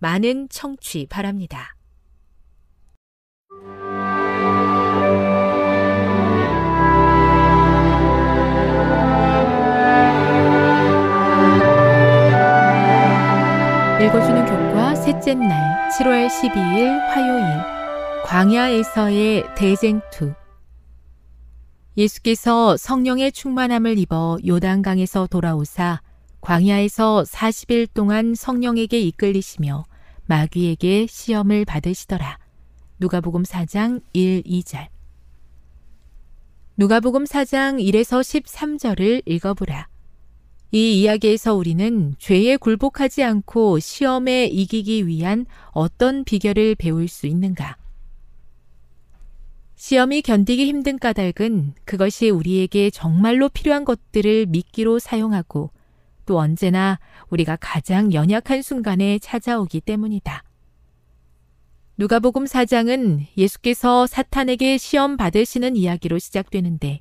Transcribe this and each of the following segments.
많은 청취 바랍니다. 읽어주는 교과 셋째 날 7월 12일 화요일 광야에서의 대쟁투 예수께서 성령의 충만함을 입어 요단강에서 돌아오사 광야에서 40일 동안 성령에게 이끌리시며 마귀에게 시험을 받으시더라. 누가복음 4장 1, 2절. 누가복음 4장 1에서 13절을 읽어보라. 이 이야기에서 우리는 죄에 굴복하지 않고 시험에 이기기 위한 어떤 비결을 배울 수 있는가? 시험이 견디기 힘든 까닭은 그것이 우리에게 정말로 필요한 것들을 미끼로 사용하고 또 언제나 우리가 가장 연약한 순간에 찾아오기 때문이다. 누가복음 4장은 예수께서 사탄에게 시험 받으시는 이야기로 시작되는데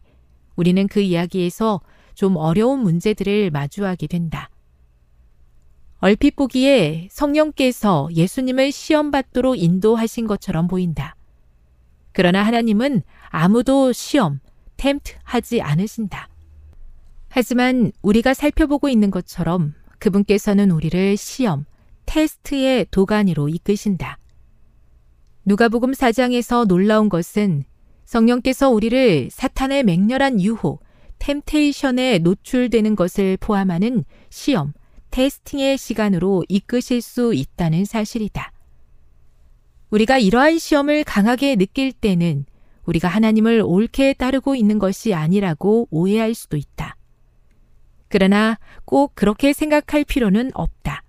우리는 그 이야기에서 좀 어려운 문제들을 마주하게 된다. 얼핏 보기에 성령께서 예수님을 시험 받도록 인도하신 것처럼 보인다. 그러나 하나님은 아무도 시험, 템트 하지 않으신다. 하지만 우리가 살펴보고 있는 것처럼 그분께서는 우리를 시험, 테스트의 도가니로 이끄신다. 누가복음 4장에서 놀라운 것은 성령께서 우리를 사탄의 맹렬한 유혹, 템테이션에 노출되는 것을 포함하는 시험, 테스팅의 시간으로 이끄실 수 있다는 사실이다. 우리가 이러한 시험을 강하게 느낄 때는 우리가 하나님을 옳게 따르고 있는 것이 아니라고 오해할 수도 있다. 그러나 꼭 그렇게 생각할 필요는 없다.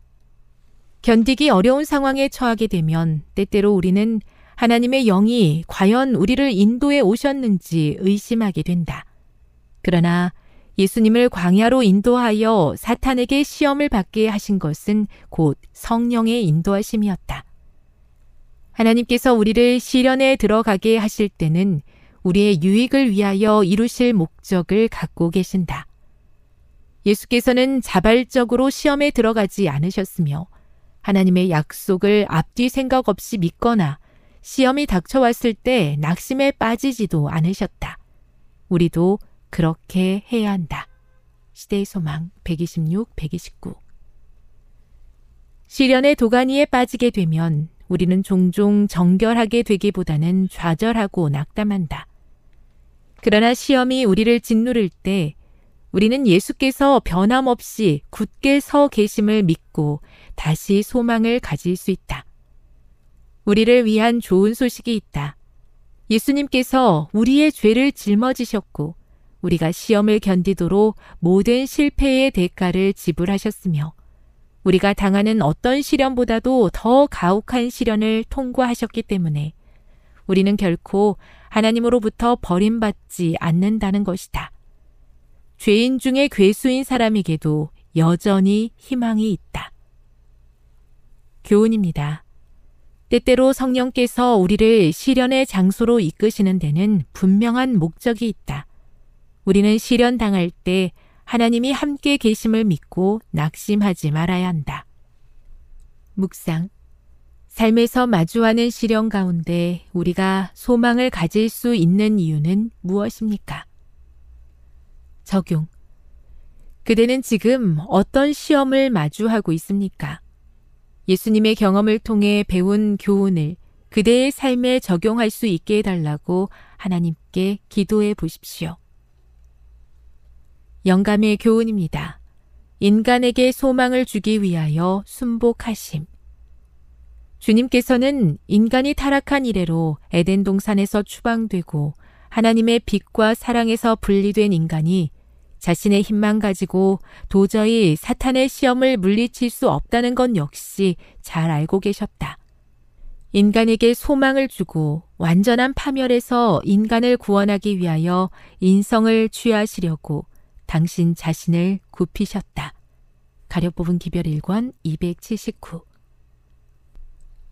견디기 어려운 상황에 처하게 되면 때때로 우리는 하나님의 영이 과연 우리를 인도해 오셨는지 의심하게 된다. 그러나 예수님을 광야로 인도하여 사탄에게 시험을 받게 하신 것은 곧 성령의 인도하심이었다. 하나님께서 우리를 시련에 들어가게 하실 때는 우리의 유익을 위하여 이루실 목적을 갖고 계신다. 예수께서는 자발적으로 시험에 들어가지 않으셨으며 하나님의 약속을 앞뒤 생각 없이 믿거나 시험이 닥쳐왔을 때 낙심에 빠지지도 않으셨다. 우리도 그렇게 해야 한다. 시대의 소망 126, 129 시련의 도가니에 빠지게 되면 우리는 종종 정결하게 되기보다는 좌절하고 낙담한다. 그러나 시험이 우리를 짓누를 때 우리는 예수께서 변함없이 굳게 서 계심을 믿고 다시 소망을 가질 수 있다. 우리를 위한 좋은 소식이 있다. 예수님께서 우리의 죄를 짊어지셨고 우리가 시험을 견디도록 모든 실패의 대가를 지불하셨으며 우리가 당하는 어떤 시련보다도 더 가혹한 시련을 통과하셨기 때문에 우리는 결코 하나님으로부터 버림받지 않는다는 것이다. 죄인 중에 괴수인 사람에게도 여전히 희망이 있다. 교훈입니다. 때때로 성령께서 우리를 시련의 장소로 이끄시는 데는 분명한 목적이 있다. 우리는 시련 당할 때 하나님이 함께 계심을 믿고 낙심하지 말아야 한다. 묵상. 삶에서 마주하는 시련 가운데 우리가 소망을 가질 수 있는 이유는 무엇입니까? 적용. 그대는 지금 어떤 시험을 마주하고 있습니까? 예수님의 경험을 통해 배운 교훈을 그대의 삶에 적용할 수 있게 해달라고 하나님께 기도해 보십시오. 영감의 교훈입니다. 인간에게 소망을 주기 위하여 순복하심. 주님께서는 인간이 타락한 이래로 에덴 동산에서 추방되고 하나님의 빛과 사랑에서 분리된 인간이 자신의 힘만 가지고 도저히 사탄의 시험을 물리칠 수 없다는 건 역시 잘 알고 계셨다. 인간에게 소망을 주고 완전한 파멸에서 인간을 구원하기 위하여 인성을 취하시려고 당신 자신을 굽히셨다. 가려 뽑은 기별 1권 279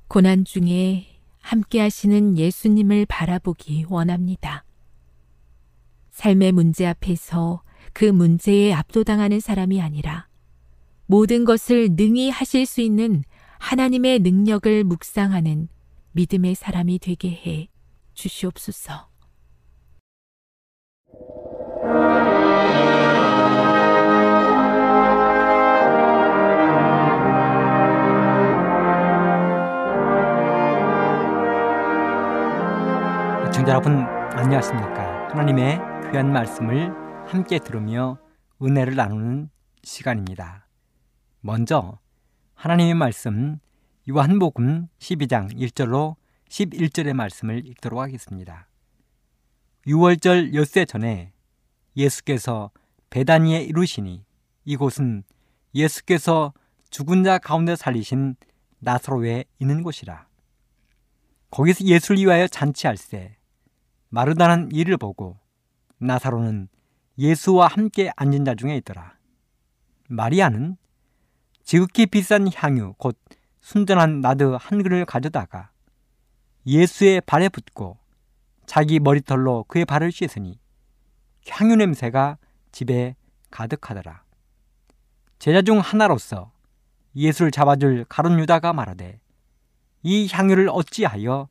고난 중에 함께 하시는 예수님을 바라보기 원합니다. 삶의 문제 앞에서 그 문제에 압도당하는 사람이 아니라 모든 것을 능히 하실 수 있는 하나님의 능력을 묵상하는 믿음의 사람이 되게 해 주시옵소서. 청자 여러분 안녕하십니까 하나님의 귀한 말씀을 함께 들으며 은혜를 나누는 시간입니다. 먼저 하나님의 말씀 요한복음 12장 1절로 11절의 말씀을 읽도록 하겠습니다. 6월절 엿새 전에 예수께서 베다니에 이루시니 이곳은 예수께서 죽은 자 가운데 살리신 나사로에 있는 곳이라. 거기서 예수를 위하여 잔치할세 마르다는 이를 보고 나사로는 예수와 함께 앉은 자 중에 있더라. 마리아는 지극히 비싼 향유 곧 순전한 나드 한 그릇을 가져다가 예수의 발에 붓고 자기 머리털로 그의 발을 씻으니 향유 냄새가 집에 가득하더라. 제자 중 하나로서 예수를 잡아줄 가론 유다가 말하되 이 향유를 어찌하여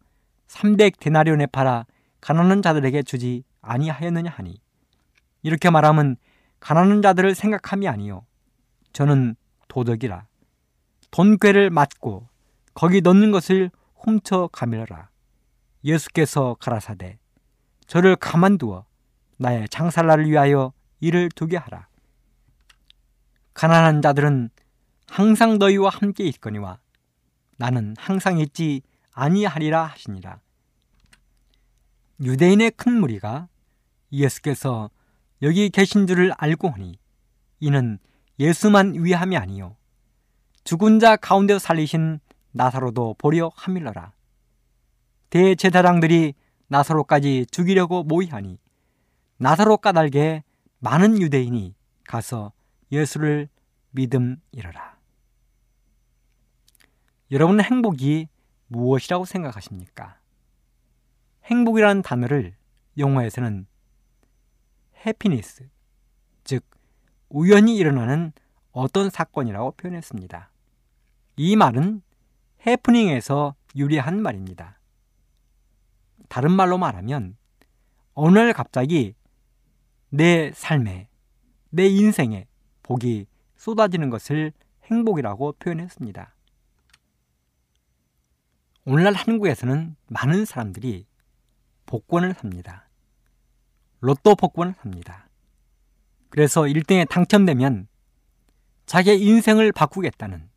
300 데나리온에 팔아 가난한 자들에게 주지 아니하였느냐 하니 이렇게 말하면 가난한 자들을 생각함이 아니요. 저는 도덕이라. 돈괴를 맞고 거기 넣는 것을 훔쳐 가밀어라. 예수께서 가라사대 저를 가만두어 나의 장살날을 위하여 일을 두게 하라. 가난한 자들은 항상 너희와 함께 있거니와 나는 항상 있지 아니하리라 하시니라. 유대인의 큰 무리가 예수께서 여기 계신 줄을 알고 하니 이는 예수만 위함이 아니요. 죽은 자 가운데서 살리신 나사로도 보려 함일러라. 대제사장들이 나사로까지 죽이려고 모이하니 나사로 까닭에 많은 유대인이 가서 예수를 믿음이러라. 여러분은 행복이 무엇이라고 생각하십니까? 행복이라는 단어를 영어에서는 해피니스, 즉 우연히 일어나는 어떤 사건이라고 표현했습니다. 이 말은 해프닝에서 유리한 말입니다. 다른 말로 말하면 어느 날 갑자기 내 삶에, 내 인생에 복이 쏟아지는 것을 행복이라고 표현했습니다. 오늘날 한국에서는 많은 사람들이 복권을 삽니다. 로또 복권을 삽니다. 그래서 1등에 당첨되면 자기의 인생을 바꾸겠다는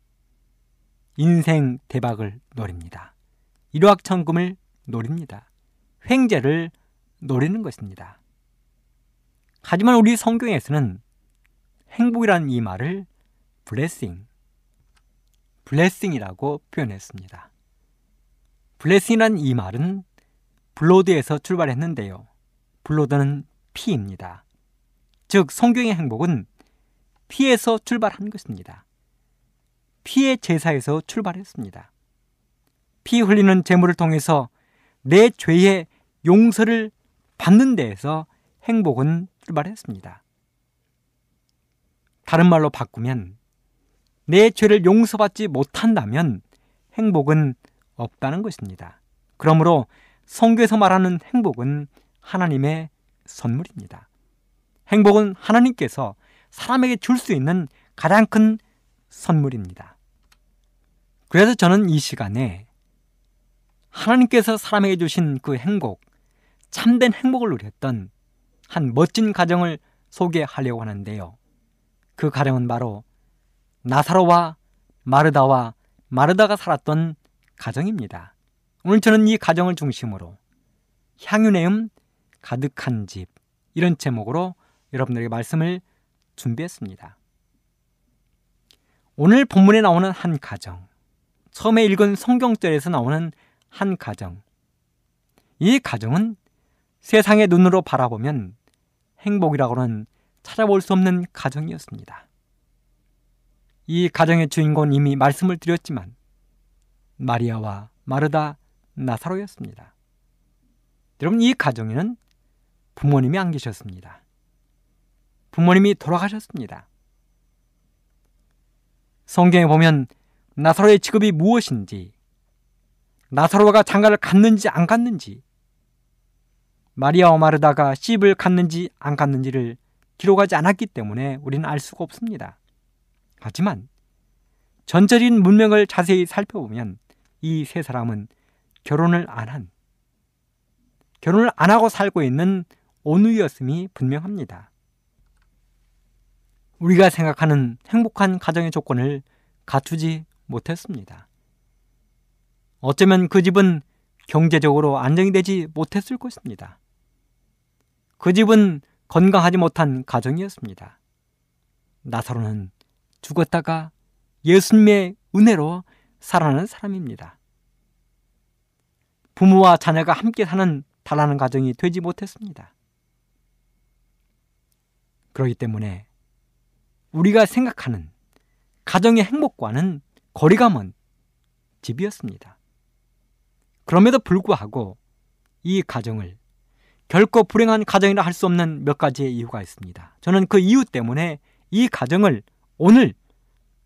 인생 대박을 노립니다. 일확천금을 노립니다. 횡재를 노리는 것입니다. 하지만 우리 성경에서는 행복이라는 이 말을 blessing, blessing이라고 표현했습니다. blessing이라는 이 말은 블로드에서 출발했는데요. 블로드는 피입니다. 즉 성경의 행복은 피에서 출발한 것입니다. 피의 제사에서 출발했습니다. 피 흘리는 제물을 통해서 내 죄의 용서를 받는 데에서 행복은 출발했습니다. 다른 말로 바꾸면 내 죄를 용서받지 못한다면 행복은 없다는 것입니다. 그러므로 성경에서 말하는 행복은 하나님의 선물입니다. 행복은 하나님께서 사람에게 줄 수 있는 가장 큰 선물입니다. 그래서 저는 이 시간에 하나님께서 사람에게 주신 그 행복, 참된 행복을 누렸던 한 멋진 가정을 소개하려고 하는데요. 그 가정은 바로 나사로와 마르다와 마르다가 살았던 가정입니다. 오늘 저는 이 가정을 중심으로 향유내음 가득한 집 이런 제목으로 여러분들에게 말씀을 준비했습니다. 오늘 본문에 나오는 한 가정, 처음에 읽은 성경절에서 나오는 한 가정. 이 가정은 세상의 눈으로 바라보면 행복이라고는 찾아볼 수 없는 가정이었습니다. 이 가정의 주인공은 이미 말씀을 드렸지만 마리아와 마르다 나사로였습니다. 여러분 이 가정에는 부모님이 안 계셨습니다. 부모님이 돌아가셨습니다. 성경에 보면 나사로의 직업이 무엇인지, 나사로가 장가를 갔는지 안 갔는지, 마리아와 마르다가 씹을 갔는지 안 갔는지를 기록하지 않았기 때문에 우리는 알 수가 없습니다. 하지만 전적인 문명을 자세히 살펴보면 이 세 사람은 결혼을 안 한, 결혼을 안 하고 살고 있는 온누이였음이 분명합니다. 우리가 생각하는 행복한 가정의 조건을 갖추지 못했습니다. 어쩌면 그 집은 경제적으로 안정이 되지 못했을 것입니다. 그 집은 건강하지 못한 가정이었습니다. 나사로는 죽었다가 예수님의 은혜로 살아나는 사람입니다. 부모와 자녀가 함께 사는 달라는 가정이 되지 못했습니다. 그렇기 때문에 우리가 생각하는 가정의 행복과는 거리가 먼 집이었습니다. 그럼에도 불구하고 이 가정을 결코 불행한 가정이라 할 수 없는 몇 가지의 이유가 있습니다. 저는 그 이유 때문에 이 가정을 오늘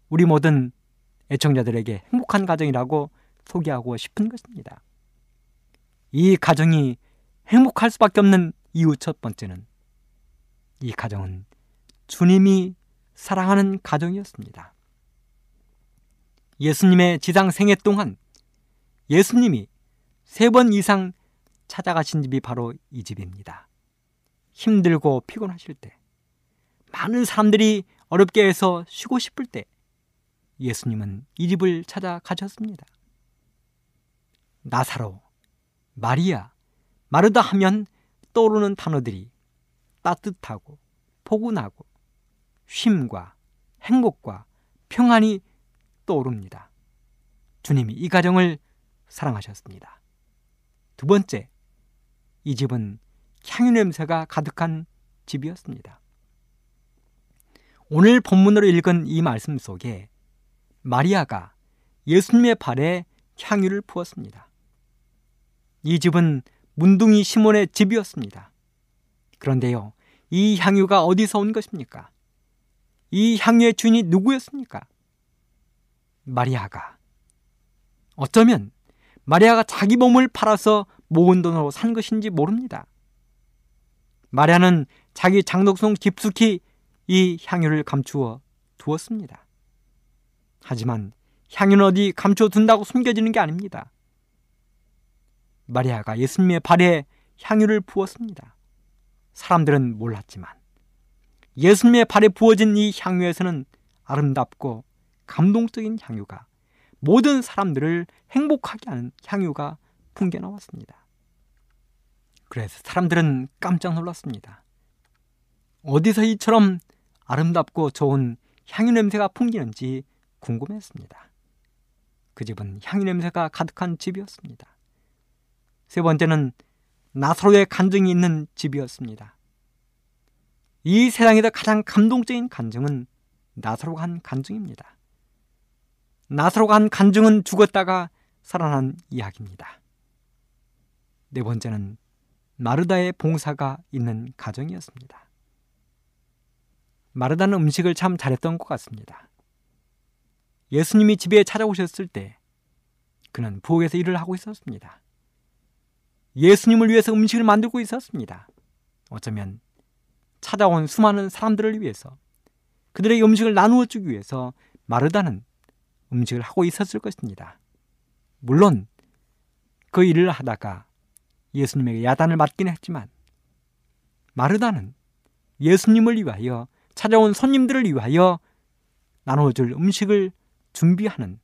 우리 모든 애청자들에게 행복한 가정이라고 소개하고 싶은 것입니다. 이 가정이 행복할 수밖에 없는 이유 첫 번째는 이 가정은 주님이 사랑하는 가정이었습니다. 예수님의 지상 생애 동안 예수님이 세 번 이상 찾아가신 집이 바로 이 집입니다. 힘들고 피곤하실 때, 많은 사람들이 어렵게 해서 쉬고 싶을 때, 예수님은 이 집을 찾아가셨습니다. 나사로, 마리아, 마르다 하면 떠오르는 단어들이 따뜻하고 포근하고 쉼과 행복과 평안이 떠오릅니다. 주님이 이 가정을 사랑하셨습니다. 두 번째, 이 집은 향유 냄새가 가득한 집이었습니다. 오늘 본문으로 읽은 이 말씀 속에 마리아가 예수님의 발에 향유를 부었습니다. 이 집은 문둥이 시몬의 집이었습니다. 그런데요, 이 향유가 어디서 온 것입니까? 이 향유의 주인이 누구였습니까? 마리아가. 어쩌면 마리아가 자기 몸을 팔아서 모은 돈으로 산 것인지 모릅니다. 마리아는 자기 장독성 깊숙이 이 향유를 감추어 두었습니다. 하지만 향유는 어디 감추어 둔다고 숨겨지는 게 아닙니다. 마리아가 예수님의 발에 향유를 부었습니다. 사람들은 몰랐지만 예수님의 발에 부어진 이 향유에서는 아름답고 감동적인 향유가 모든 사람들을 행복하게 하는 향유가 풍겨 나왔습니다. 그래서 사람들은 깜짝 놀랐습니다. 어디서 이처럼 아름답고 좋은 향유 냄새가 풍기는지 궁금했습니다. 그 집은 향유 냄새가 가득한 집이었습니다. 세 번째는 나사로의 간증이 있는 집이었습니다. 이 세상에서 가장 감동적인 간증은 나사로가 한 간증입니다. 나사로가 한 간증은 죽었다가 살아난 이야기입니다. 네 번째는 마르다의 봉사가 있는 가정이었습니다. 마르다는 음식을 참 잘했던 것 같습니다. 예수님이 집에 찾아오셨을 때 그는 부엌에서 일을 하고 있었습니다. 예수님을 위해서 음식을 만들고 있었습니다. 어쩌면 찾아온 수많은 사람들을 위해서 그들에게 음식을 나누어 주기 위해서 마르다는 음식을 하고 있었을 것입니다. 물론 그 일을 하다가 예수님에게 야단을 맞긴 했지만 마르다는 예수님을 위하여 찾아온 손님들을 위하여 나눠줄 음식을 준비하는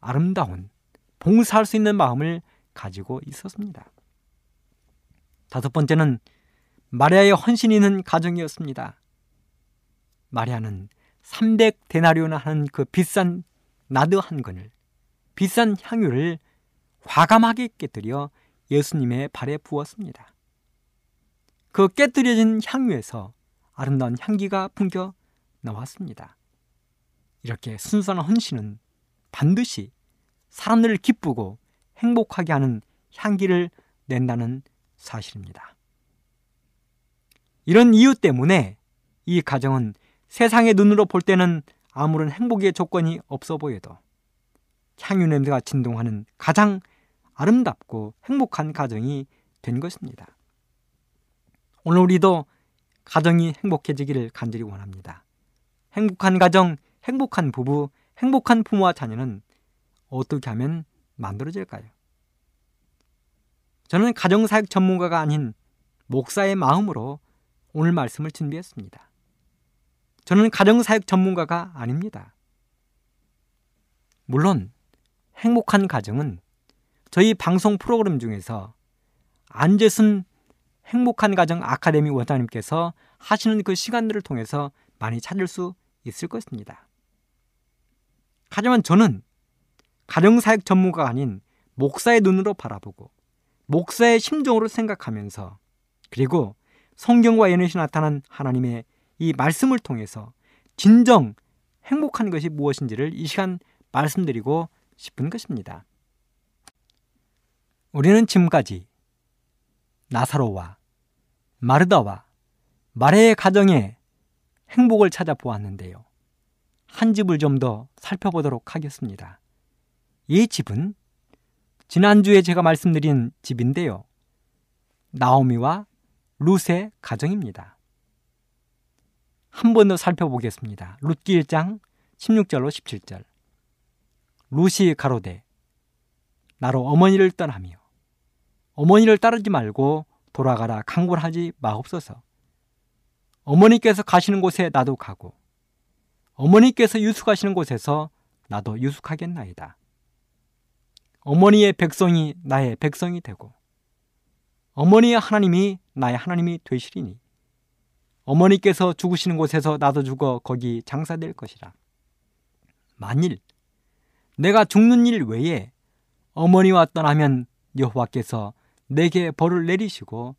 아름다운 봉사할 수 있는 마음을 가지고 있었습니다. 다섯 번째는 마리아의 헌신이 있는 가정이었습니다. 마리아는 300데나리오나 하는 그 비싼 나드 한 건을 비싼 향유를 과감하게 깨뜨려 예수님의 발에 부었습니다. 그 깨뜨려진 향유에서 아름다운 향기가 풍겨 나왔습니다. 이렇게 순수한 헌신은 반드시 사람들을 기쁘고 행복하게 하는 향기를 낸다는 사실입니다. 이런 이유 때문에 이 가정은 세상의 눈으로 볼 때는 아무런 행복의 조건이 없어 보여도 향유 냄새가 진동하는 가장 아름답고 행복한 가정이 된 것입니다. 오늘 우리도 가정이 행복해지기를 간절히 원합니다. 행복한 가정, 행복한 부부, 행복한 부모와 자녀는 어떻게 하면 만들어질까요? 저는 가정사역 전문가가 아닌 목사의 마음으로 오늘 말씀을 준비했습니다. 저는 가정사역 전문가가 아닙니다. 물론 행복한 가정은 저희 방송 프로그램 중에서 안재순 행복한 가정 아카데미 원장님께서 하시는 그 시간들을 통해서 많이 찾을 수 있을 것입니다. 하지만 저는 가정사역 전문가가 아닌 목사의 눈으로 바라보고 목사의 심정으로 생각하면서 그리고 성경과 연회시 나타난 하나님의 이 말씀을 통해서 진정 행복한 것이 무엇인지를 이 시간 말씀드리고 싶은 것입니다. 우리는 지금까지 나사로와 마르다와 마레의 가정에 행복을 찾아보았는데요. 한 집을 좀 더 살펴보도록 하겠습니다. 이 집은 지난주에 제가 말씀드린 집인데요. 나오미와 룻의 가정입니다. 한 번 더 살펴보겠습니다. 룻기 1장 16절로 17절. 룻이 가로되 나로 어머니를 떠나며 어머니를 따르지 말고 돌아가라 강군하지 마옵소서. 어머니께서 가시는 곳에 나도 가고 어머니께서 유숙하시는 곳에서 나도 유숙하겠나이다. 어머니의 백성이 나의 백성이 되고 어머니의 하나님이 나의 하나님이 되시리니 어머니께서 죽으시는 곳에서 나도 죽어 거기 장사될 것이라. 만일 내가 죽는 일 외에 어머니와 떠나면 여호와께서 내게 벌을 내리시고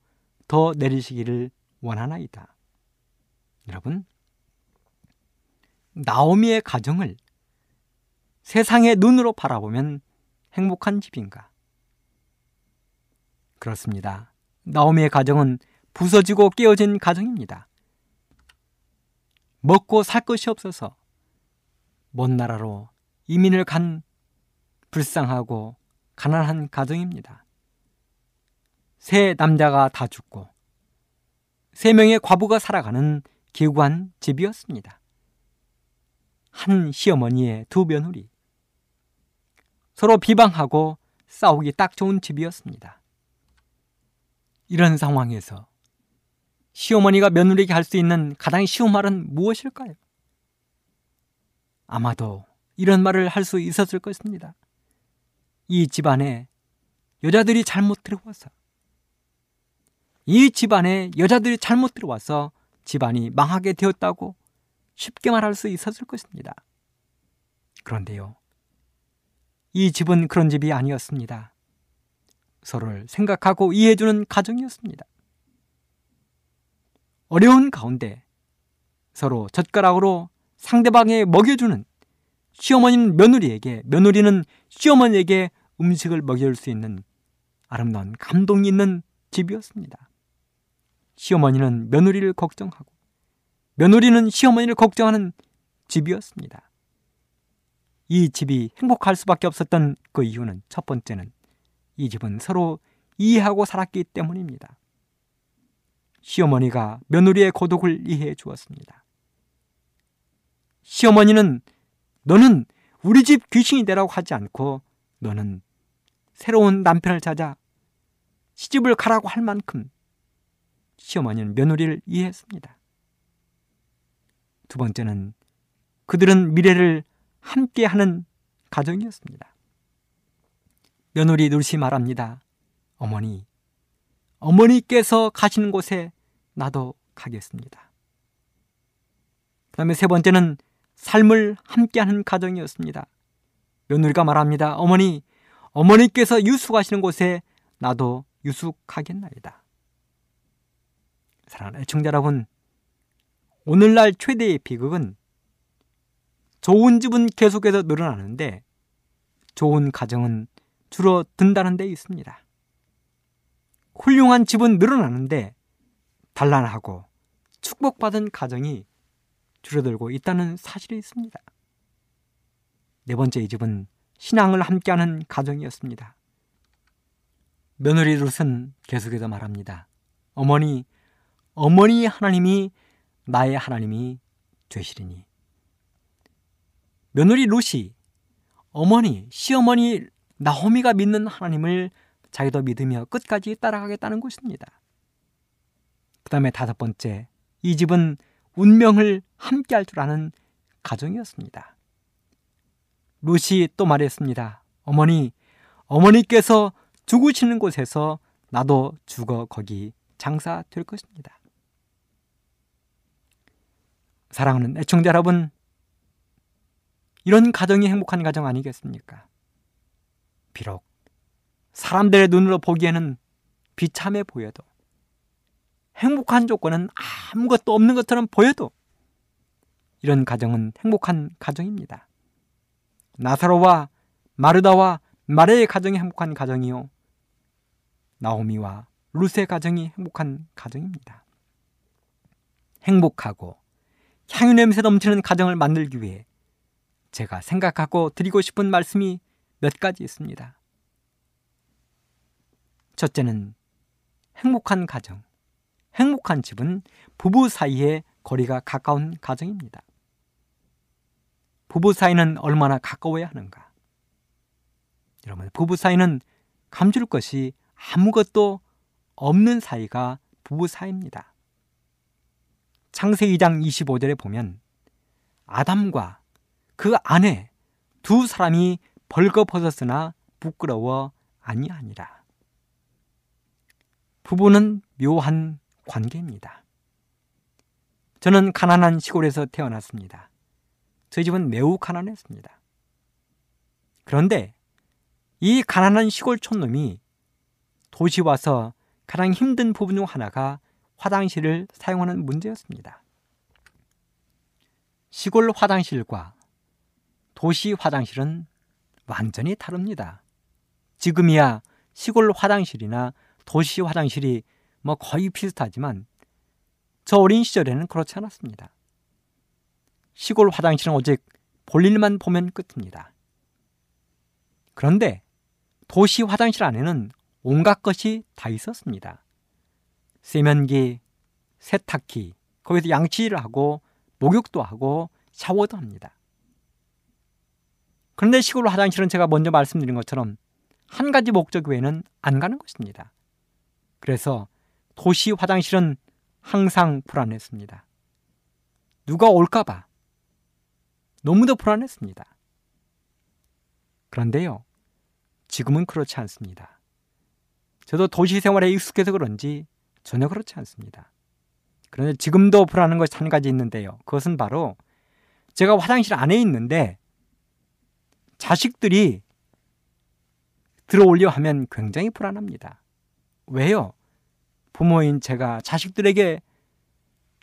더 내리시기를 원하나이다. 여러분, 나오미의 가정을 세상의 눈으로 바라보면 행복한 집인가? 그렇습니다. 나오미의 가정은 부서지고 깨어진 가정입니다. 먹고 살 것이 없어서 먼 나라로 이민을 간 불쌍하고 가난한 가정입니다. 세 남자가 다 죽고 세 명의 과부가 살아가는 기구한 집이었습니다. 한 시어머니의 두 며느리 서로 비방하고 싸우기 딱 좋은 집이었습니다. 이런 상황에서 시어머니가 며느리에게 할 수 있는 가장 쉬운 말은 무엇일까요? 아마도 이런 말을 할 수 있었을 것입니다. 이 집안에 여자들이 잘못 들어와서 이 집안에 여자들이 잘못 들어와서 집안이 망하게 되었다고 쉽게 말할 수 있었을 것입니다. 그런데요. 이 집은 그런 집이 아니었습니다. 서로를 생각하고 이해해주는 가정이었습니다. 어려운 가운데 서로 젓가락으로 상대방에 먹여주는 시어머니는 며느리에게, 며느리는 시어머니에게 음식을 먹여줄 수 있는 아름다운 감동이 있는 집이었습니다. 시어머니는 며느리를 걱정하고, 며느리는 시어머니를 걱정하는 집이었습니다. 이 집이 행복할 수밖에 없었던 그 이유는 첫 번째는 이 집은 서로 이해하고 살았기 때문입니다. 시어머니가 며느리의 고독을 이해해 주었습니다. 시어머니는 너는 우리 집 귀신이 되라고 하지 않고 너는 새로운 남편을 찾아 시집을 가라고 할 만큼 시어머니는 며느리를 이해했습니다. 두 번째는 그들은 미래를 함께 하는 가정이었습니다. 며느리 누시 말합니다. 어머니, 어머니께서 가시는 곳에 나도 가겠습니다. 그 다음에 세 번째는 삶을 함께하는 가정이었습니다. 며느리가 말합니다. 어머니, 어머니께서 유숙하시는 곳에 나도 유숙하겠나이다. 사랑하는 애청자 여러분, 오늘날 최대의 비극은 좋은 집은 계속해서 늘어나는데 좋은 가정은 줄어든다는 데 있습니다. 훌륭한 집은 늘어나는데 단란하고 축복받은 가정이 줄어들고 있다는 사실이 있습니다. 네 번째 이 집은 신앙을 함께하는 가정이었습니다. 며느리 룻은 계속해서 말합니다. 어머니, 어머니 하나님이 나의 하나님이 되시리니. 며느리 룻이 어머니, 시어머니 나호미가 믿는 하나님을 자기도 믿으며 끝까지 따라가겠다는 것입니다. 그 다음에 다섯 번째, 이 집은 운명을 함께 할 줄 아는 가정이었습니다. 루시 또 말했습니다. 어머니, 어머니께서 죽으시는 곳에서 나도 죽어 거기 장사될 것입니다. 사랑하는 애청자 여러분, 이런 가정이 행복한 가정 아니겠습니까? 비록 사람들의 눈으로 보기에는 비참해 보여도 행복한 조건은 아무것도 없는 것처럼 보여도 이런 가정은 행복한 가정입니다. 나사로와 마르다와 마레의 가정이 행복한 가정이요. 나오미와 루스의 가정이 행복한 가정입니다. 행복하고 향유 냄새 넘치는 가정을 만들기 위해 제가 생각하고 드리고 싶은 말씀이 몇 가지 있습니다. 첫째는 행복한 가정. 행복한 집은 부부 사이의 거리가 가까운 가정입니다. 부부 사이는 얼마나 가까워야 하는가? 여러분, 부부 사이는 감출 것이 아무것도 없는 사이가 부부 사이입니다. 창세기 2장 25절에 보면 아담과 그 아내 두 사람이 벌거벗었으나 부끄러워 아니하니라. 부부는 묘한 관계입니다. 저는 가난한 시골에서 태어났습니다. 저희 집은 매우 가난했습니다. 그런데 이 가난한 시골 촌놈이 도시 와서 가장 힘든 부분 중 하나가 화장실을 사용하는 문제였습니다. 시골 화장실과 도시 화장실은 완전히 다릅니다. 지금이야 시골 화장실이나 도시 화장실이 뭐 거의 비슷하지만 저 어린 시절에는 그렇지 않았습니다. 시골 화장실은 오직 볼일만 보면 끝입니다. 그런데 도시 화장실 안에는 온갖 것이 다 있었습니다. 세면기, 세탁기, 거기서 양치를 하고 목욕도 하고 샤워도 합니다. 그런데 시골 화장실은 제가 먼저 말씀드린 것처럼 한 가지 목적 외에는 안 가는 것입니다. 그래서 도시 화장실은 항상 불안했습니다. 누가 올까봐 너무도 불안했습니다. 그런데요, 지금은 그렇지 않습니다. 저도 도시 생활에 익숙해서 그런지 전혀 그렇지 않습니다. 그런데 지금도 불안한 것이 한 가지 있는데요. 그것은 바로 제가 화장실 안에 있는데 자식들이 들어오려 하면 굉장히 불안합니다. 왜요? 부모인 제가 자식들에게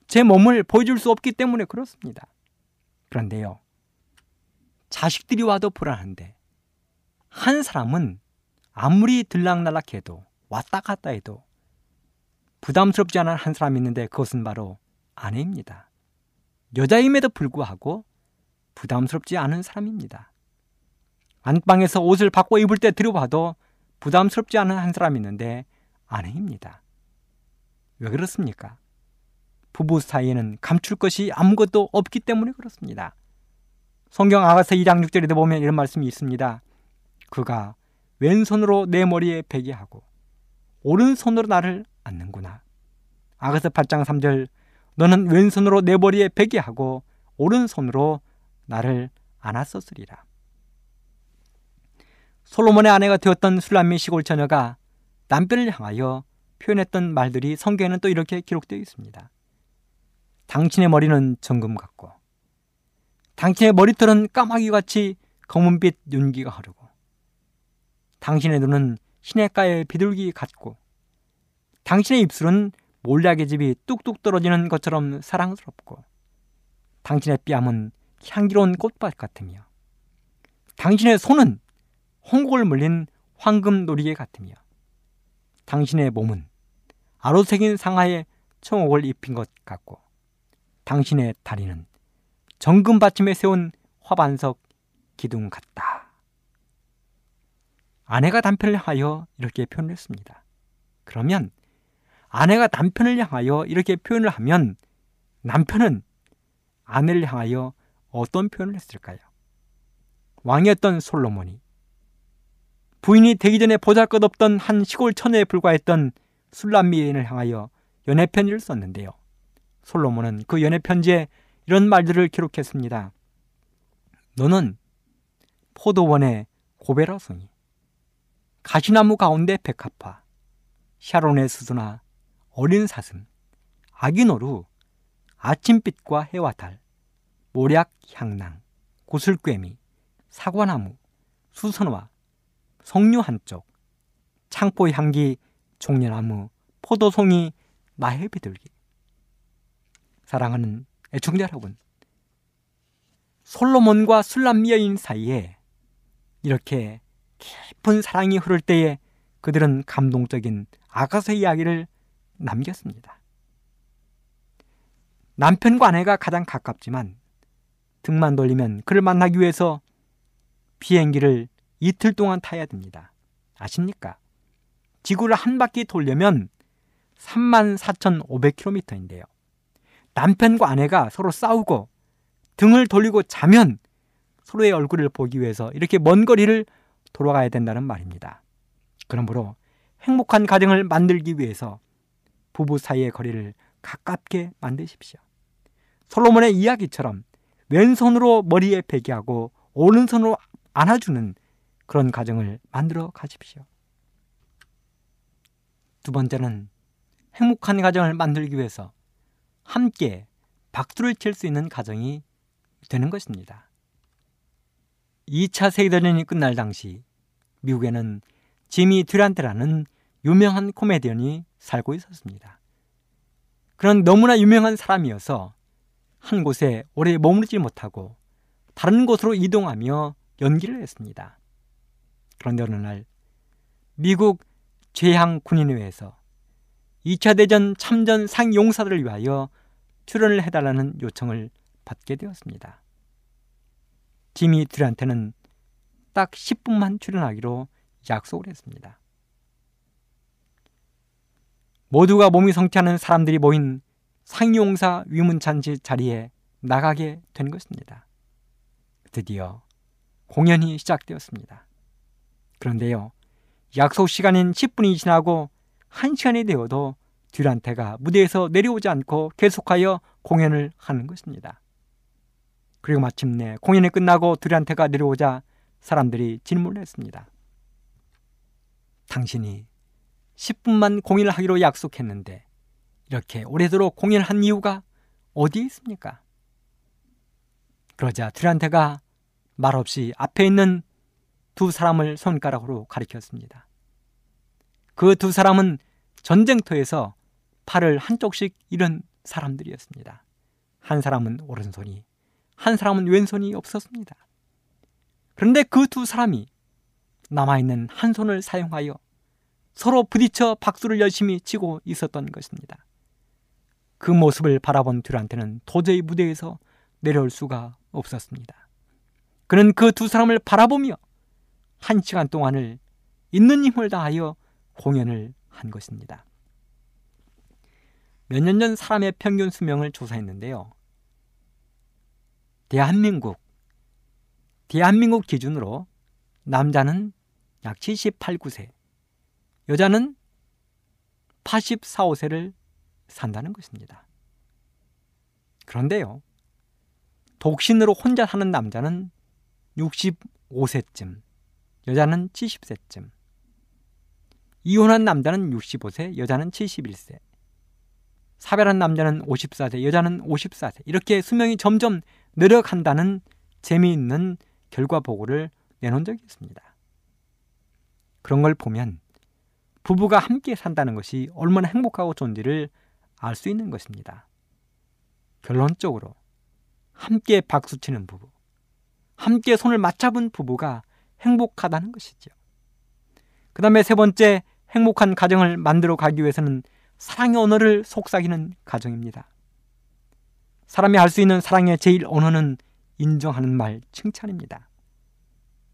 제 몸을 보여줄 수 없기 때문에 그렇습니다. 그런데요. 자식들이 와도 불안한데 한 사람은 아무리 들락날락해도 왔다 갔다 해도 부담스럽지 않은 한 사람이 있는데 그것은 바로 아내입니다. 여자임에도 불구하고 부담스럽지 않은 사람입니다. 안방에서 옷을 바꿔 입을 때 들어봐도 부담스럽지 않은 한 사람이 있는데 아내입니다. 왜 그렇습니까? 부부 사이에는 감출 것이 아무것도 없기 때문에 그렇습니다. 성경 아가서 2장 6절에도 보면 이런 말씀이 있습니다. 그가 왼손으로 내 머리에 베게 하고 오른손으로 나를 안는구나. 아가서 8장 3절 너는 왼손으로 내 머리에 베게 하고 오른손으로 나를 안았었으리라. 솔로몬의 아내가 되었던 술람미 시골 처녀가 남편을 향하여 표현했던 말들이 성경에는 또 이렇게 기록되어 있습니다. 당신의 머리는 정금 같고 당신의 머리털은 까마귀같이 검은빛 윤기가 흐르고 당신의 눈은 시냇가의 비둘기 같고 당신의 입술은 몰약의 집이 뚝뚝 떨어지는 것처럼 사랑스럽고 당신의 뺨은 향기로운 꽃밭 같으며 당신의 손은 홍곡을 물린 황금 놀이개 같으며 당신의 몸은 아로색인 상하에 청옥을 입힌 것 같고 당신의 다리는 정금 받침에 세운 화반석 기둥 같다. 아내가 남편을 향하여 이렇게 표현을 했습니다. 그러면 아내가 남편을 향하여 이렇게 표현을 하면 남편은 아내를 향하여 어떤 표현을 했을까요? 왕이었던 솔로몬이 부인이 되기 전에 보잘것없던 한 시골 처녀에 불과했던 술람미인을 향하여 연애 편지를 썼는데요. 솔로몬은 그 연애 편지에 이런 말들을 기록했습니다. 너는 포도원의 고베라 송이, 가시나무 가운데 백합화, 샤론의 수수나 어린 사슴, 아기노루, 아침빛과 해와 달, 모략 향낭, 고슬꿰미, 사과나무, 수선화, 석류 한쪽, 창포 향기, 종려나무, 포도송이, 나해 비둘기. 사랑하는 애청자 여러분, 솔로몬과 술람 여인 사이에 이렇게 깊은 사랑이 흐를 때에 그들은 감동적인 아가서 이야기를 남겼습니다. 남편과 아내가 가장 가깝지만 등만 돌리면 그를 만나기 위해서 비행기를 이틀 동안 타야 됩니다. 아십니까? 지구를 한 바퀴 돌려면 34,500km인데요. 남편과 아내가 서로 싸우고 등을 돌리고 자면 서로의 얼굴을 보기 위해서 이렇게 먼 거리를 돌아가야 된다는 말입니다. 그러므로 행복한 가정을 만들기 위해서 부부 사이의 거리를 가깝게 만드십시오. 솔로몬의 이야기처럼 왼손으로 머리에 베개하고 오른손으로 안아주는 그런 가정을 만들어 가십시오. 두 번째는 행복한 가정을 만들기 위해서 함께 박수를 칠 수 있는 가정이 되는 것입니다. 2차 세계대전이 끝날 당시 미국에는 지미 듀란트라는 유명한 코미디언이 살고 있었습니다. 그런 너무나 유명한 사람이어서 한 곳에 오래 머무르지 못하고 다른 곳으로 이동하며 연기를 했습니다. 그런데 어느 날 미국 제향 군인회에서 2차 대전 참전 상용사들을 위하여 출연을 해달라는 요청을 받게 되었습니다. 지미 듀란트는 딱 10분만 출연하기로 약속을 했습니다. 모두가 몸이 성취하는 사람들이 모인 상용사 위문찬지 자리에 나가게 된 것입니다. 드디어 공연이 시작되었습니다. 그런데요, 약속 시간인 10분이 지나고 1시간이 되어도 듀란테가 무대에서 내려오지 않고 계속하여 공연을 하는 것입니다. 그리고 마침내 공연이 끝나고 듀란테가 내려오자 사람들이 질문을 했습니다. 당신이 10분만 공연을 하기로 약속했는데 이렇게 오래도록 공연한 이유가 어디에 있습니까? 그러자 트란테가 말없이 앞에 있는 두 사람을 손가락으로 가리켰습니다. 그 두 사람은 전쟁터에서 팔을 한쪽씩 잃은 사람들이었습니다. 한 사람은 오른손이, 한 사람은 왼손이 없었습니다. 그런데 그 두 사람이 남아있는 한 손을 사용하여 서로 부딪혀 박수를 열심히 치고 있었던 것입니다. 그 모습을 바라본 듀란트는 도저히 무대에서 내려올 수가 없었습니다. 그는 그 두 사람을 바라보며 한 시간 동안을 있는 힘을 다하여 공연을 한 것입니다. 몇 년 전 사람의 평균 수명을 조사했는데요. 대한민국, 대한민국 기준으로 남자는 약 78, 9세, 여자는 84, 5세를 산다는 것입니다. 그런데요, 독신으로 혼자 사는 남자는 65세쯤, 여자는 70세쯤, 이혼한 남자는 65세, 여자는 71세, 사별한 남자는 54세, 여자는 54세, 이렇게 수명이 점점 내려간다는 재미있는 결과 보고를 내놓은 적이 있습니다. 그런 걸 보면 부부가 함께 산다는 것이 얼마나 행복하고 좋은지를 알 수 있는 것입니다. 결론적으로 함께 박수치는 부부, 함께 손을 맞잡은 부부가 행복하다는 것이죠. 그 다음에 세 번째 행복한 가정을 만들어 가기 위해서는 사랑의 언어를 속삭이는 가정입니다. 사람이 할 수 있는 사랑의 제일 언어는 인정하는 말, 칭찬입니다.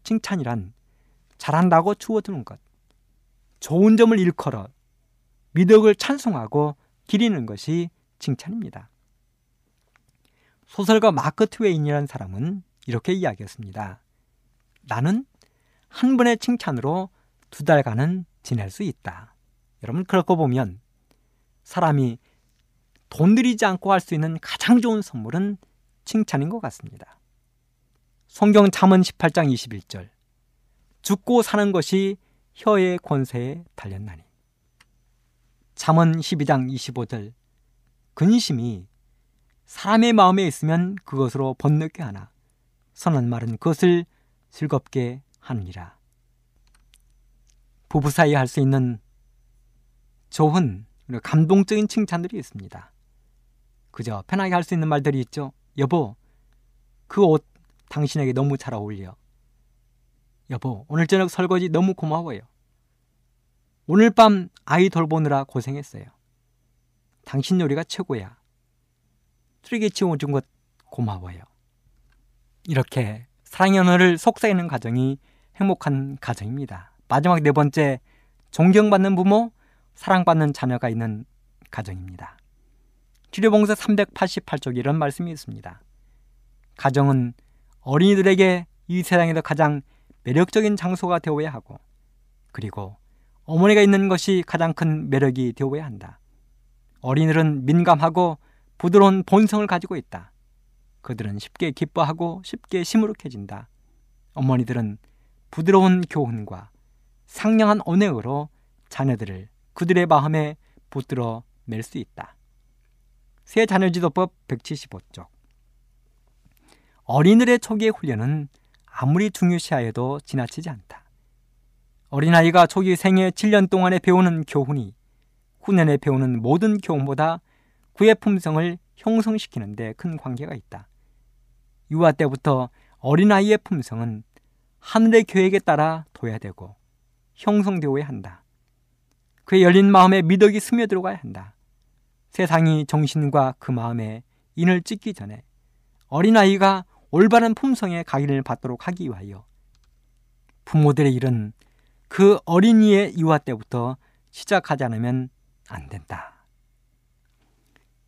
칭찬이란 잘한다고 주어두는 것, 좋은 점을 일컬어 미덕을 찬송하고 기리는 것이 칭찬입니다. 소설가 마크 트웨인이라는 사람은 이렇게 이야기했습니다. 나는 한 번의 칭찬으로 두 달간은 지낼 수 있다. 여러분 그렇고 보면 사람이 돈 들이지 않고 할 수 있는 가장 좋은 선물은 칭찬인 것 같습니다. 성경 잠언 18장 21절 죽고 사는 것이 혀의 권세에 달렸나니 잠언 12장 25절 근심이 사람의 마음에 있으면 그것으로 번뇌게 하나 선한 말은 그것을 즐겁게 하느니라. 부부 사이에 할 수 있는 좋은 감동적인 칭찬들이 있습니다. 그저 편하게 할 수 있는 말들이 있죠. 여보, 그 옷 당신에게 너무 잘 어울려. 여보, 오늘 저녁 설거지 너무 고마워요. 오늘 밤 아이 돌보느라 고생했어요. 당신 요리가 최고야. 쓰레기 치워준 것 고마워요. 이렇게 사랑의 언어를 속삭이는 가정이 행복한 가정입니다. 마지막 네 번째, 존경받는 부모, 사랑받는 자녀가 있는 가정입니다. 치료봉사 388쪽에 이런 말씀이 있습니다. 가정은 어린이들에게 이 세상에서 가장 매력적인 장소가 되어야 하고, 그리고 어머니가 있는 것이 가장 큰 매력이 되어야 한다. 어린이들은 민감하고 부드러운 본성을 가지고 있다. 그들은 쉽게 기뻐하고 쉽게 시무룩해진다. 어머니들은 부드러운 교훈과 상냥한 언행으로 자녀들을 그들의 마음에 붙들어 낼 수 있다. 새 자녀지도법 175쪽 어린이들의 초기의 훈련은 아무리 중요시하여도 지나치지 않다. 어린아이가 초기 생애 7년 동안에 배우는 교훈이 후년에 배우는 모든 교훈보다 그의 품성을 형성시키는 데 큰 관계가 있다. 유아 때부터 어린아이의 품성은 하늘의 계획에 따라 둬야 되고 형성되어야 한다. 그의 열린 마음에 미덕이 스며들어가야 한다. 세상이 정신과 그 마음에 인을 찢기 전에 어린아이가 올바른 품성의 각인을 받도록 하기 위하여 부모들의 일은 그 어린이의 유아 때부터 시작하지 않으면 안 된다.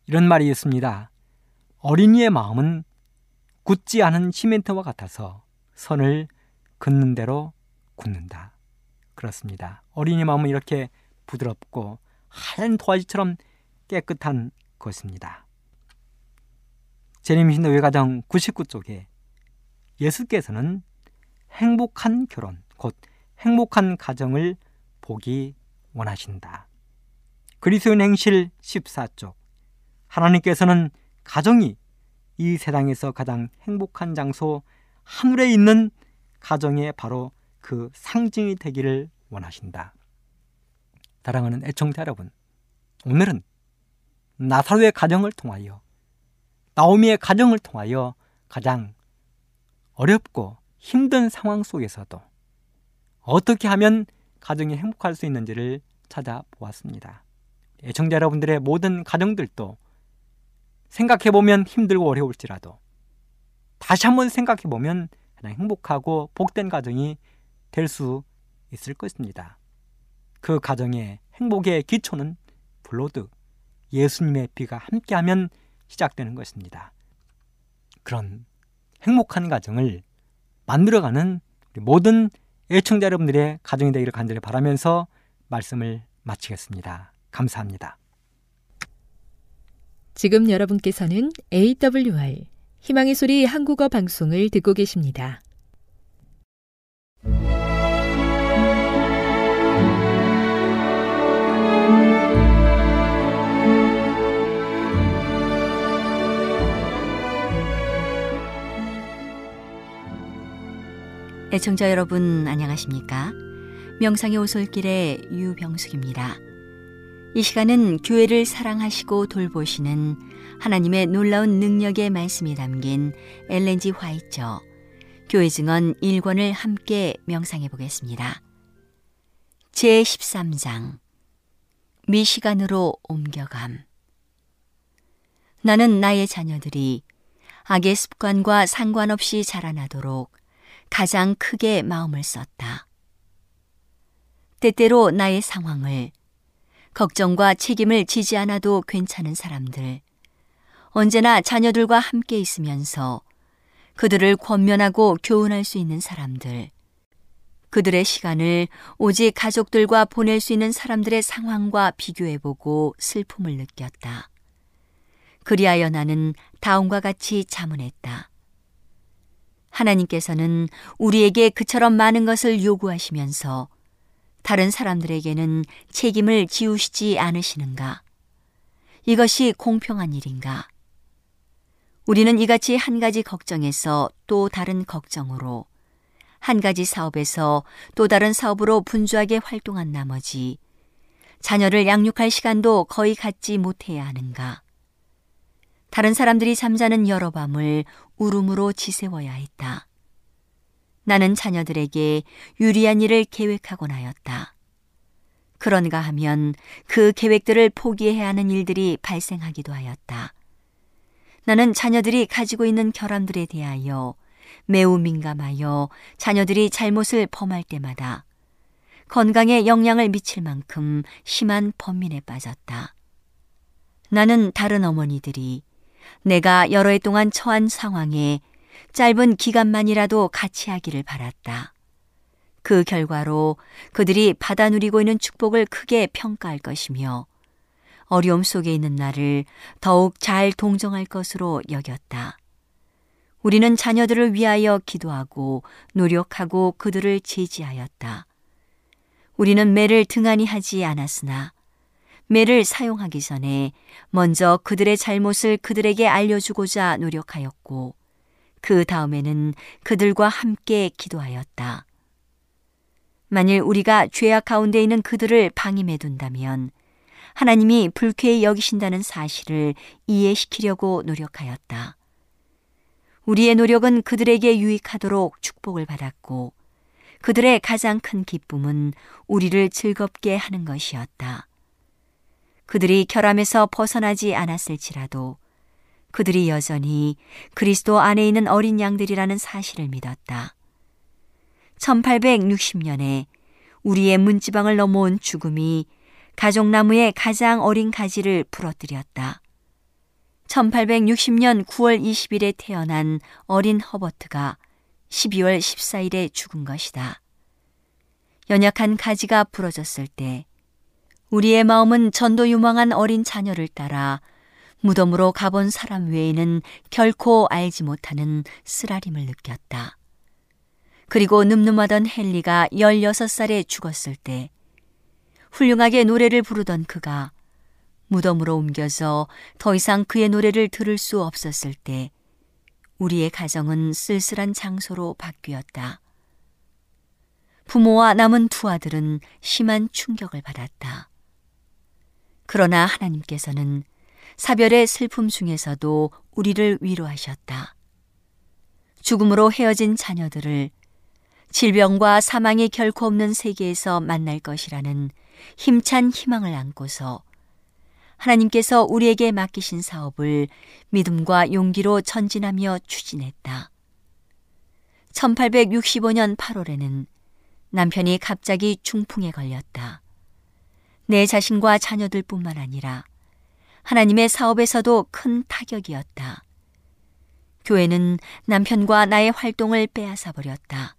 이런 말이 있습니다. 어린이의 마음은 굳지 않은 시멘트와 같아서 선을 긋는 대로 굳는다. 그렇습니다. 어린이 마음은 이렇게 부드럽고 하얀 도화지처럼 깨끗한 것입니다. 제림신도 외가정 99쪽에 예수께서는 행복한 결혼, 곧 행복한 가정을 보기 원하신다. 그리스도인 행실 14쪽 하나님께서는 가정이 이 세상에서 가장 행복한 장소 하늘에 있는 가정의 바로 그 상징이 되기를 원하신다. 사랑하는 애청자 여러분, 오늘은 나사로의 가정을 통하여 나오미의 가정을 통하여 가장 어렵고 힘든 상황 속에서도 어떻게 하면 가정이 행복할 수 있는지를 찾아보았습니다. 애청자 여러분들의 모든 가정들도 생각해보면 힘들고 어려울지라도 다시 한번 생각해보면 그냥 행복하고 복된 가정이 될 수 있을 것입니다. 그 가정의 행복의 기초는 블로드, 예수님의 피가 함께하면 시작되는 것입니다. 그런 행복한 가정을 만들어가는 모든 애청자 여러분들의 가정이 되기를 간절히 바라면서 말씀을 마치겠습니다. 감사합니다. 지금 여러분께서는 AWR 희망의 소리 한국어 방송을 듣고 계십니다. 애청자 여러분 안녕하십니까? 명상의 오솔길의 유병숙입니다. 이 시간은 교회를 사랑하시고 돌보시는 하나님의 놀라운 능력의 말씀이 담긴 엘렌지 화이처 교회 증언 1권을 함께 명상해 보겠습니다. 제 13장 미시간으로 옮겨감 나는 나의 자녀들이 악의 습관과 상관없이 자라나도록 가장 크게 마음을 썼다. 때때로 나의 상황을 걱정과 책임을 지지 않아도 괜찮은 사람들, 언제나 자녀들과 함께 있으면서 그들을 권면하고 교훈할 수 있는 사람들, 그들의 시간을 오직 가족들과 보낼 수 있는 사람들의 상황과 비교해보고 슬픔을 느꼈다. 그리하여 나는 다음과 같이 자문했다. 하나님께서는 우리에게 그처럼 많은 것을 요구하시면서 다른 사람들에게는 책임을 지우시지 않으시는가? 이것이 공평한 일인가? 우리는 이같이 한 가지 걱정에서 또 다른 걱정으로 한 가지 사업에서 또 다른 사업으로 분주하게 활동한 나머지 자녀를 양육할 시간도 거의 갖지 못해야 하는가? 다른 사람들이 잠자는 여러 밤을 울음으로 지새워야 했다. 나는 자녀들에게 유리한 일을 계획하곤 하였다. 그런가 하면 그 계획들을 포기해야 하는 일들이 발생하기도 하였다. 나는 자녀들이 가지고 있는 결함들에 대하여 매우 민감하여 자녀들이 잘못을 범할 때마다 건강에 영향을 미칠 만큼 심한 번민에 빠졌다. 나는 다른 어머니들이 내가 여러 해 동안 처한 상황에 짧은 기간만이라도 같이 하기를 바랐다. 그 결과로 그들이 받아 누리고 있는 축복을 크게 평가할 것이며 어려움 속에 있는 나를 더욱 잘 동정할 것으로 여겼다. 우리는 자녀들을 위하여 기도하고 노력하고 그들을 제지하였다. 우리는 매를 등한히 하지 않았으나 매를 사용하기 전에 먼저 그들의 잘못을 그들에게 알려주고자 노력하였고 그 다음에는 그들과 함께 기도하였다. 만일 우리가 죄악 가운데 있는 그들을 방임해 둔다면 하나님이 불쾌히 여기신다는 사실을 이해시키려고 노력하였다. 우리의 노력은 그들에게 유익하도록 축복을 받았고 그들의 가장 큰 기쁨은 우리를 즐겁게 하는 것이었다. 그들이 결함에서 벗어나지 않았을지라도 그들이 여전히 그리스도 안에 있는 어린 양들이라는 사실을 믿었다. 1860년에 우리의 문지방을 넘어온 죽음이 가족나무의 가장 어린 가지를 부러뜨렸다. 1860년 9월 20일에 태어난 어린 허버트가 12월 14일에 죽은 것이다. 연약한 가지가 부러졌을 때 우리의 마음은 전도 유망한 어린 자녀를 따라 무덤으로 가본 사람 외에는 결코 알지 못하는 쓰라림을 느꼈다. 그리고 늠름하던 헨리가 16살에 죽었을 때 훌륭하게 노래를 부르던 그가 무덤으로 옮겨서 더 이상 그의 노래를 들을 수 없었을 때 우리의 가정은 쓸쓸한 장소로 바뀌었다. 부모와 남은 두 아들은 심한 충격을 받았다. 그러나 하나님께서는 사별의 슬픔 중에서도 우리를 위로하셨다. 죽음으로 헤어진 자녀들을 질병과 사망이 결코 없는 세계에서 만날 것이라는 힘찬 희망을 안고서 하나님께서 우리에게 맡기신 사업을 믿음과 용기로 전진하며 추진했다. 1865년 8월에는 남편이 갑자기 중풍에 걸렸다. 내 자신과 자녀들 뿐만 아니라 하나님의 사업에서도 큰 타격이었다. 교회는 남편과 나의 활동을 빼앗아 버렸다.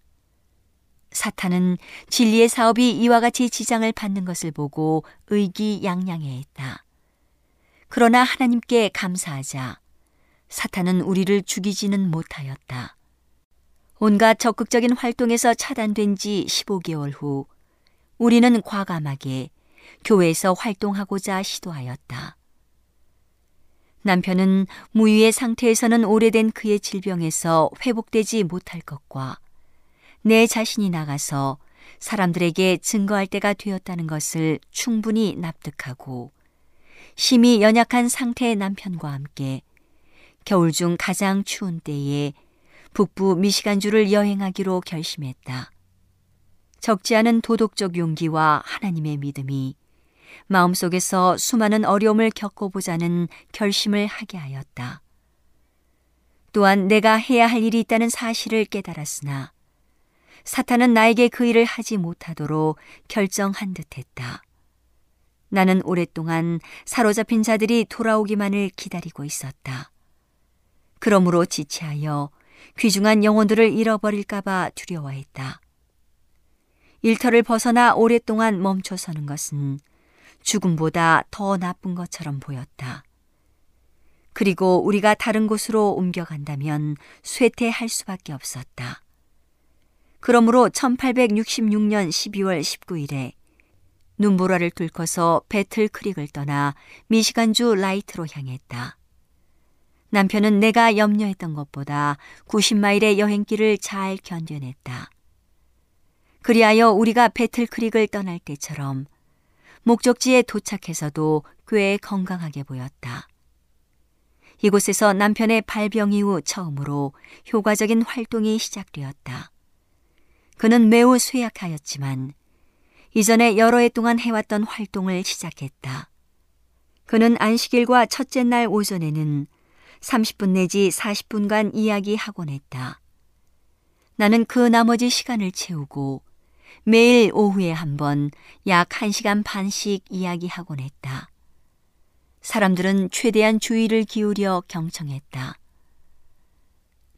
사탄은 진리의 사업이 이와 같이 지장을 받는 것을 보고 의기양양해했다. 그러나 하나님께 감사하자 사탄은 우리를 죽이지는 못하였다. 온갖 적극적인 활동에서 차단된 지 15개월 후 우리는 과감하게 교회에서 활동하고자 시도하였다. 남편은 무위의 상태에서는 오래된 그의 질병에서 회복되지 못할 것과 내 자신이 나가서 사람들에게 증거할 때가 되었다는 것을 충분히 납득하고 심히 연약한 상태의 남편과 함께 겨울 중 가장 추운 때에 북부 미시간주를 여행하기로 결심했다. 적지 않은 도덕적 용기와 하나님의 믿음이 마음속에서 수많은 어려움을 겪어보자는 결심을 하게 하였다. 또한 내가 해야 할 일이 있다는 사실을 깨달았으나 사탄은 나에게 그 일을 하지 못하도록 결정한 듯 했다. 나는 오랫동안 사로잡힌 자들이 돌아오기만을 기다리고 있었다. 그러므로 지체하여 귀중한 영혼들을 잃어버릴까봐 두려워했다. 일터를 벗어나 오랫동안 멈춰 서는 것은 죽음보다 더 나쁜 것처럼 보였다. 그리고 우리가 다른 곳으로 옮겨간다면 쇠퇴할 수밖에 없었다. 그러므로 1866년 12월 19일에 눈보라를 뚫고서 배틀 크릭을 떠나 미시간주 라이트로 향했다. 남편은 내가 염려했던 것보다 90마일의 여행길을 잘 견뎌냈다. 그리하여 우리가 배틀 크릭을 떠날 때처럼 목적지에 도착해서도 꽤 건강하게 보였다. 이곳에서 남편의 발병 이후 처음으로 효과적인 활동이 시작되었다. 그는 매우 쇠약하였지만 이전에 여러 해 동안 해왔던 활동을 시작했다. 그는 안식일과 첫째 날 오전에는 30분 내지 40분간 이야기하곤 했다. 나는 그 나머지 시간을 채우고 매일 오후에 한 번 약 1시간 반씩 이야기하곤 했다. 사람들은 최대한 주의를 기울여 경청했다.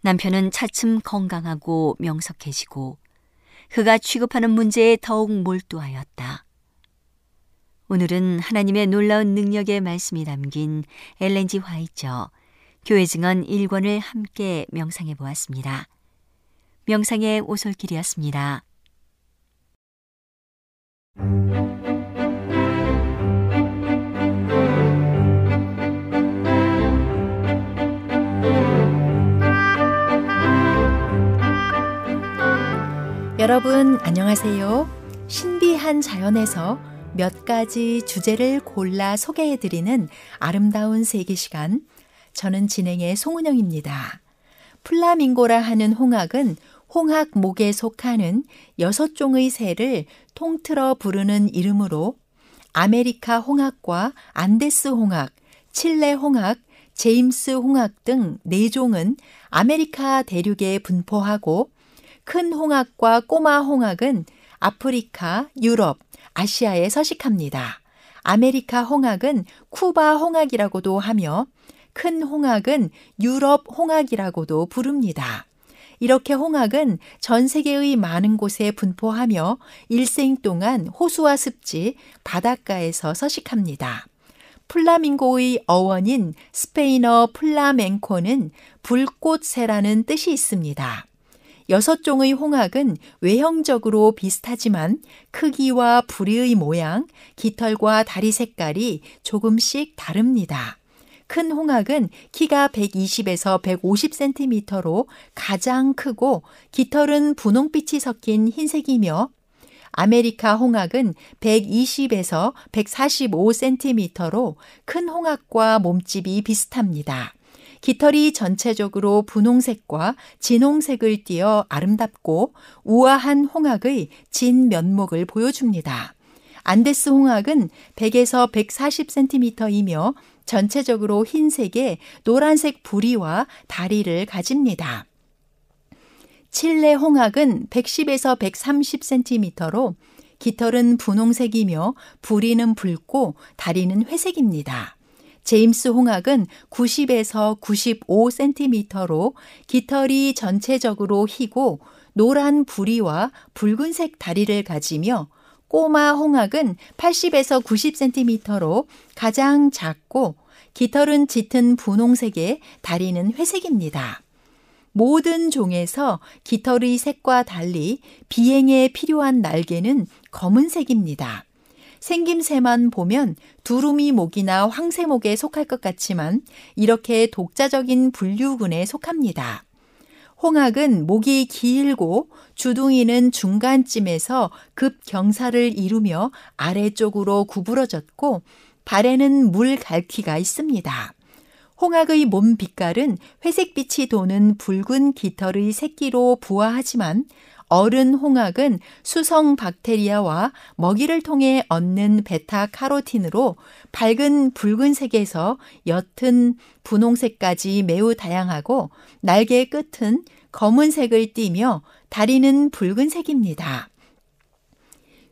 남편은 차츰 건강하고 명석해지고 그가 취급하는 문제에 더욱 몰두하였다. 오늘은 하나님의 놀라운 능력의 말씀이 담긴 엘렌지 화이처 교회 증언 1권을 함께 명상해 보았습니다. 명상의 오솔길이었습니다. 여러분 안녕하세요. 신비한 자연에서 몇 가지 주제를 골라 소개해 드리는 아름다운 세계 시간. 저는 진행의 송은영입니다. 플라밍고라 하는 홍학은 홍학목에 속하는 여섯 종의 새를 통틀어 부르는 이름으로 아메리카 홍학과 안데스 홍학, 칠레 홍학, 제임스 홍학 등 네 종은 아메리카 대륙에 분포하고 큰 홍학과 꼬마 홍학은 아프리카, 유럽, 아시아에 서식합니다. 아메리카 홍학은 쿠바 홍학이라고도 하며 큰 홍학은 유럽 홍학이라고도 부릅니다. 이렇게 홍학은 전 세계의 많은 곳에 분포하며 일생 동안 호수와 습지, 바닷가에서 서식합니다. 플라밍고의 어원인 스페인어 플라멘코는 불꽃새라는 뜻이 있습니다. 여섯 종의 홍학은 외형적으로 비슷하지만 크기와 부리의 모양, 깃털과 다리 색깔이 조금씩 다릅니다. 큰 홍학은 키가 120에서 150cm로 가장 크고 깃털은 분홍빛이 섞인 흰색이며 아메리카 홍학은 120에서 145cm로 큰 홍학과 몸집이 비슷합니다. 깃털이 전체적으로 분홍색과 진홍색을 띠어 아름답고 우아한 홍학의 진 면목을 보여줍니다. 안데스 홍학은 100에서 140cm이며 전체적으로 흰색에 노란색 부리와 다리를 가집니다. 칠레 홍학은 110에서 130cm로 깃털은 분홍색이며 부리는 붉고 다리는 회색입니다. 제임스 홍학은 90에서 95cm로 깃털이 전체적으로 희고 노란 부리와 붉은색 다리를 가지며 꼬마 홍학은 80에서 90cm로 가장 작고 깃털은 짙은 분홍색에 다리는 회색입니다. 모든 종에서 깃털의 색과 달리 비행에 필요한 날개는 검은색입니다. 생김새만 보면 두루미 목이나 황새목에 속할 것 같지만 이렇게 독자적인 분류군에 속합니다. 홍학은 목이 길고 주둥이는 중간쯤에서 급경사를 이루며 아래쪽으로 구부러졌고 발에는 물 갈퀴가 있습니다. 홍학의 몸 빛깔은 회색빛이 도는 붉은 깃털의 새끼로 부화하지만 어른 홍학은 수성 박테리아와 먹이를 통해 얻는 베타 카로틴으로 밝은 붉은색에서 옅은 분홍색까지 매우 다양하고 날개 끝은 검은색을 띠며 다리는 붉은색입니다.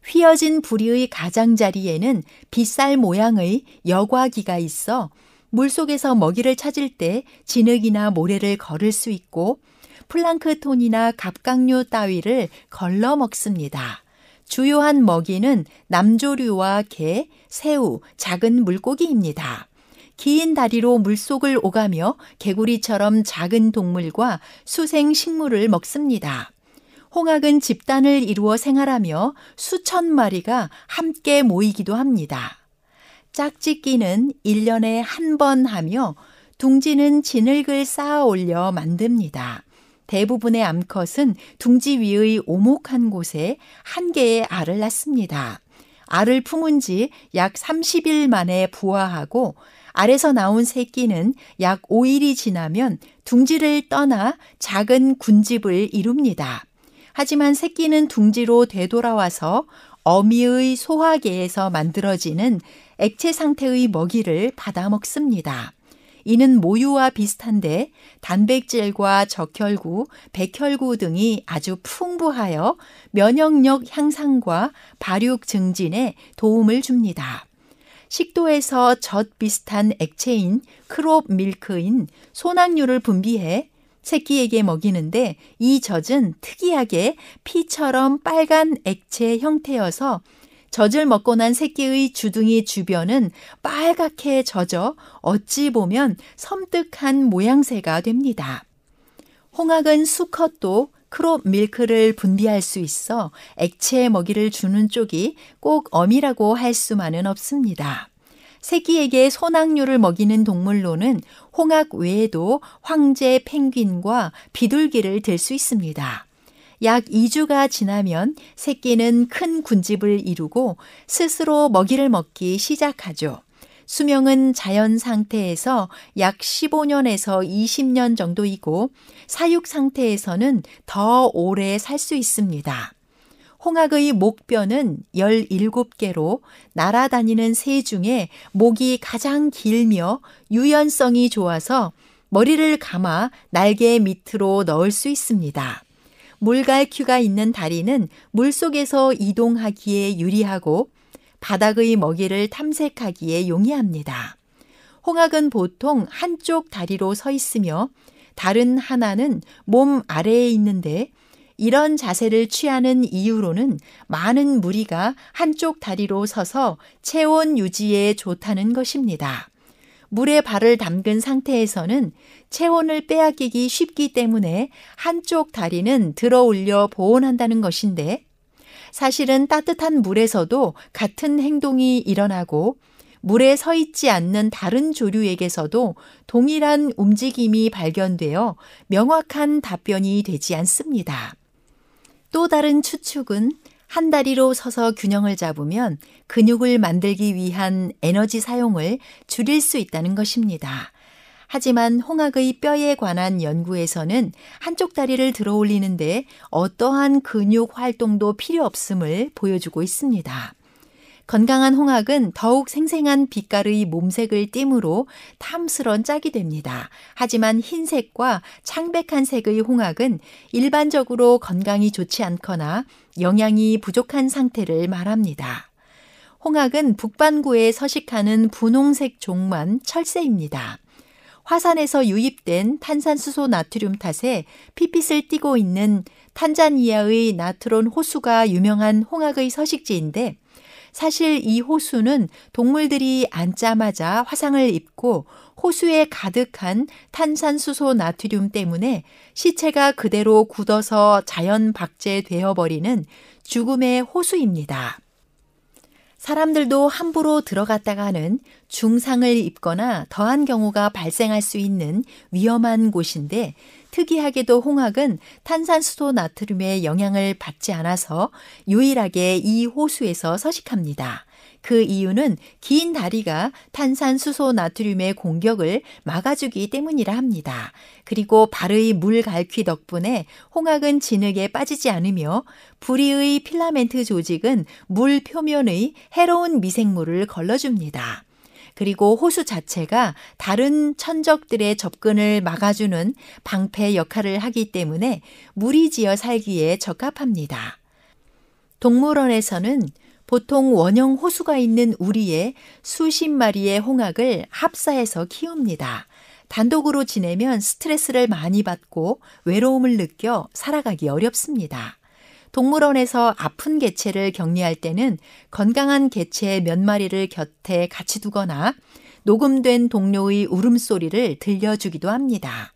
휘어진 부리의 가장자리에는 빗살 모양의 여과기가 있어 물속에서 먹이를 찾을 때 진흙이나 모래를 걸을 수 있고 플랑크톤이나 갑각류 따위를 걸러 먹습니다. 주요한 먹이는 남조류와 게, 새우, 작은 물고기입니다. 긴 다리로 물속을 오가며 개구리처럼 작은 동물과 수생 식물을 먹습니다. 홍학은 집단을 이루어 생활하며 수천 마리가 함께 모이기도 합니다. 짝짓기는 1년에 한 번 하며 둥지는 진흙을 쌓아 올려 만듭니다. 대부분의 암컷은 둥지 위의 오목한 곳에 한 개의 알을 낳습니다. 알을 품은 지 약 30일 만에 부화하고 알에서 나온 새끼는 약 5일이 지나면 둥지를 떠나 작은 군집을 이룹니다. 하지만 새끼는 둥지로 되돌아와서 어미의 소화계에서 만들어지는 액체 상태의 먹이를 받아 먹습니다. 이는 모유와 비슷한데 단백질과 적혈구, 백혈구 등이 아주 풍부하여 면역력 향상과 발육 증진에 도움을 줍니다. 식도에서 젖 비슷한 액체인 crop milk인 소낭유를 분비해 새끼에게 먹이는데 이 젖은 특이하게 피처럼 빨간 액체 형태여서 젖을 먹고 난 새끼의 주둥이 주변은 빨갛게 젖어 어찌 보면 섬뜩한 모양새가 됩니다. 홍학은 수컷도 crop milk를 분비할 수 있어 액체 먹이를 주는 쪽이 꼭 어미라고 할 수만은 없습니다. 새끼에게 소낭유를 먹이는 동물로는 홍학 외에도 황제 펭귄과 비둘기를 들 수 있습니다. 약 2주가 지나면 새끼는 큰 군집을 이루고 스스로 먹이를 먹기 시작하죠. 수명은 자연 상태에서 약 15년에서 20년 정도이고 사육 상태에서는 더 오래 살 수 있습니다. 홍학의 목뼈는 17개로 날아다니는 새 중에 목이 가장 길며 유연성이 좋아서 머리를 감아 날개 밑으로 넣을 수 있습니다. 물갈퀴가 있는 다리는 물속에서 이동하기에 유리하고 바닥의 먹이를 탐색하기에 용이합니다. 홍학은 보통 한쪽 다리로 서 있으며 다른 하나는 몸 아래에 있는데 이런 자세를 취하는 이유로는 많은 무리가 한쪽 다리로 서서 체온 유지에 좋다는 것입니다. 물에 발을 담근 상태에서는 체온을 빼앗기기 쉽기 때문에 한쪽 다리는 들어 올려 보온한다는 것인데 사실은 따뜻한 물에서도 같은 행동이 일어나고 물에 서 있지 않는 다른 조류에게서도 동일한 움직임이 발견되어 명확한 답변이 되지 않습니다. 또 다른 추측은 한 다리로 서서 균형을 잡으면 근육을 만들기 위한 에너지 사용을 줄일 수 있다는 것입니다. 하지만 홍학의 뼈에 관한 연구에서는 한쪽 다리를 들어 올리는데 어떠한 근육 활동도 필요 없음을 보여주고 있습니다. 건강한 홍학은 더욱 생생한 빛깔의 몸색을 띠므로 탐스런 짝이 됩니다. 하지만 흰색과 창백한 색의 홍학은 일반적으로 건강이 좋지 않거나 영양이 부족한 상태를 말합니다. 홍학은 북반구에 서식하는 분홍색 종만 철새입니다. 화산에서 유입된 탄산수소 나트륨 탓에 피빛을 띠고 있는 탄자니아의 나트론 호수가 유명한 홍학의 서식지인데 사실 이 호수는 동물들이 앉자마자 화상을 입고 호수에 가득한 탄산수소 나트륨 때문에 시체가 그대로 굳어서 자연 박제되어 버리는 죽음의 호수입니다. 사람들도 함부로 들어갔다가는 중상을 입거나 더한 경우가 발생할 수 있는 위험한 곳인데 특이하게도 홍학은 탄산수소 나트륨의 영향을 받지 않아서 유일하게 이 호수에서 서식합니다. 그 이유는 긴 다리가 탄산수소 나트륨의 공격을 막아주기 때문이라 합니다. 그리고 발의 물 갈퀴 덕분에 홍학은 진흙에 빠지지 않으며 부리의 필라멘트 조직은 물 표면의 해로운 미생물을 걸러줍니다. 그리고 호수 자체가 다른 천적들의 접근을 막아주는 방패 역할을 하기 때문에 무리지어 살기에 적합합니다. 동물원에서는 보통 원형 호수가 있는 우리에 수십 마리의 홍학을 합사해서 키웁니다. 단독으로 지내면 스트레스를 많이 받고 외로움을 느껴 살아가기 어렵습니다. 동물원에서 아픈 개체를 격리할 때는 건강한 개체 몇 마리를 곁에 같이 두거나 녹음된 동료의 울음소리를 들려주기도 합니다.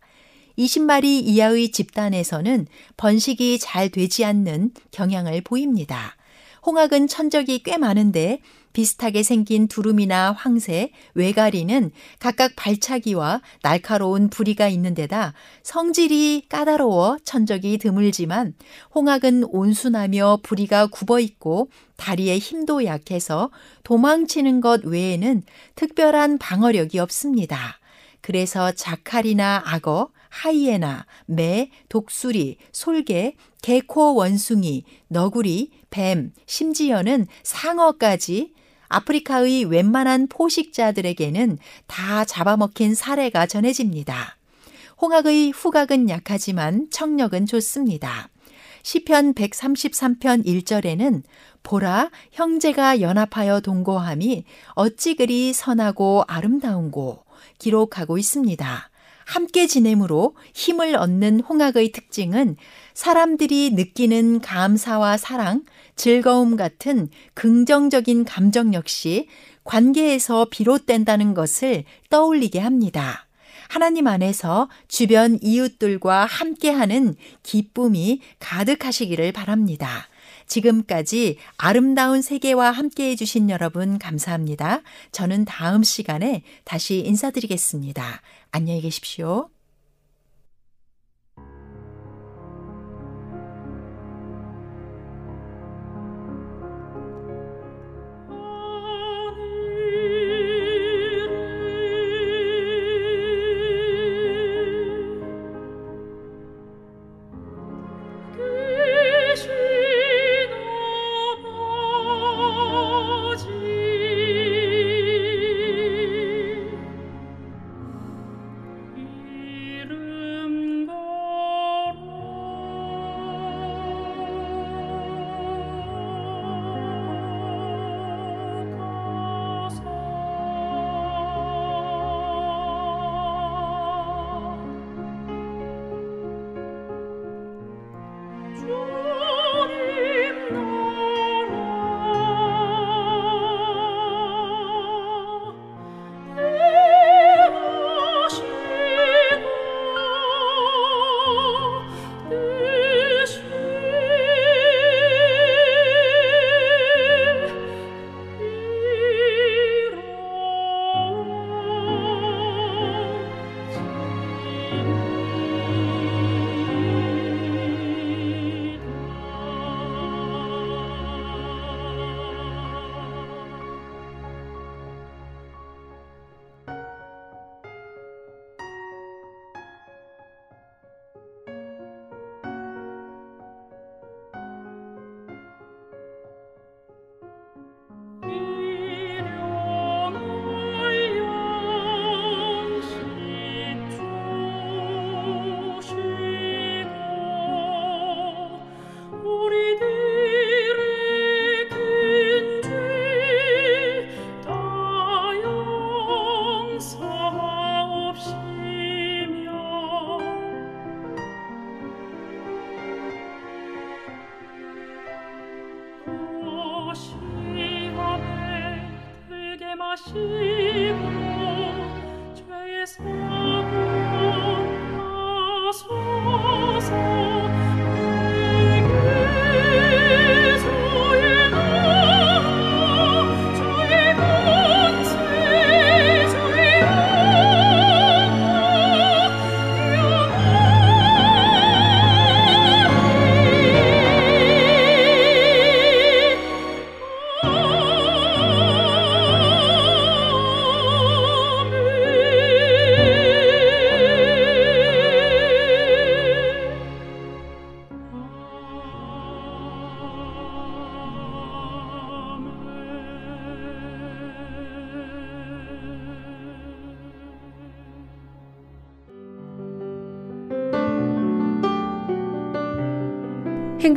20마리 이하의 집단에서는 번식이 잘 되지 않는 경향을 보입니다. 홍학은 천적이 꽤 많은데 비슷하게 생긴 두루미나 황새, 외가리는 각각 발차기와 날카로운 부리가 있는 데다 성질이 까다로워 천적이 드물지만 홍학은 온순하며 부리가 굽어 있고 다리의 힘도 약해서 도망치는 것 외에는 특별한 방어력이 없습니다. 그래서 자칼이나 악어, 하이에나, 매, 독수리, 솔개, 개코 원숭이, 너구리, 뱀, 심지어는 상어까지 아프리카의 웬만한 포식자들에게는 다 잡아먹힌 사례가 전해집니다. 홍학의 후각은 약하지만 청력은 좋습니다. 시편 133편 1절에는 보라 형제가 연합하여 동거함이 어찌 그리 선하고 아름다운고 기록하고 있습니다. 함께 지냄으로 힘을 얻는 홍학의 특징은 사람들이 느끼는 감사와 사랑, 즐거움 같은 긍정적인 감정 역시 관계에서 비롯된다는 것을 떠올리게 합니다. 하나님 안에서 주변 이웃들과 함께하는 기쁨이 가득하시기를 바랍니다. 지금까지 아름다운 세계와 함께 해주신 여러분 감사합니다. 저는 다음 시간에 다시 인사드리겠습니다. 안녕히 계십시오.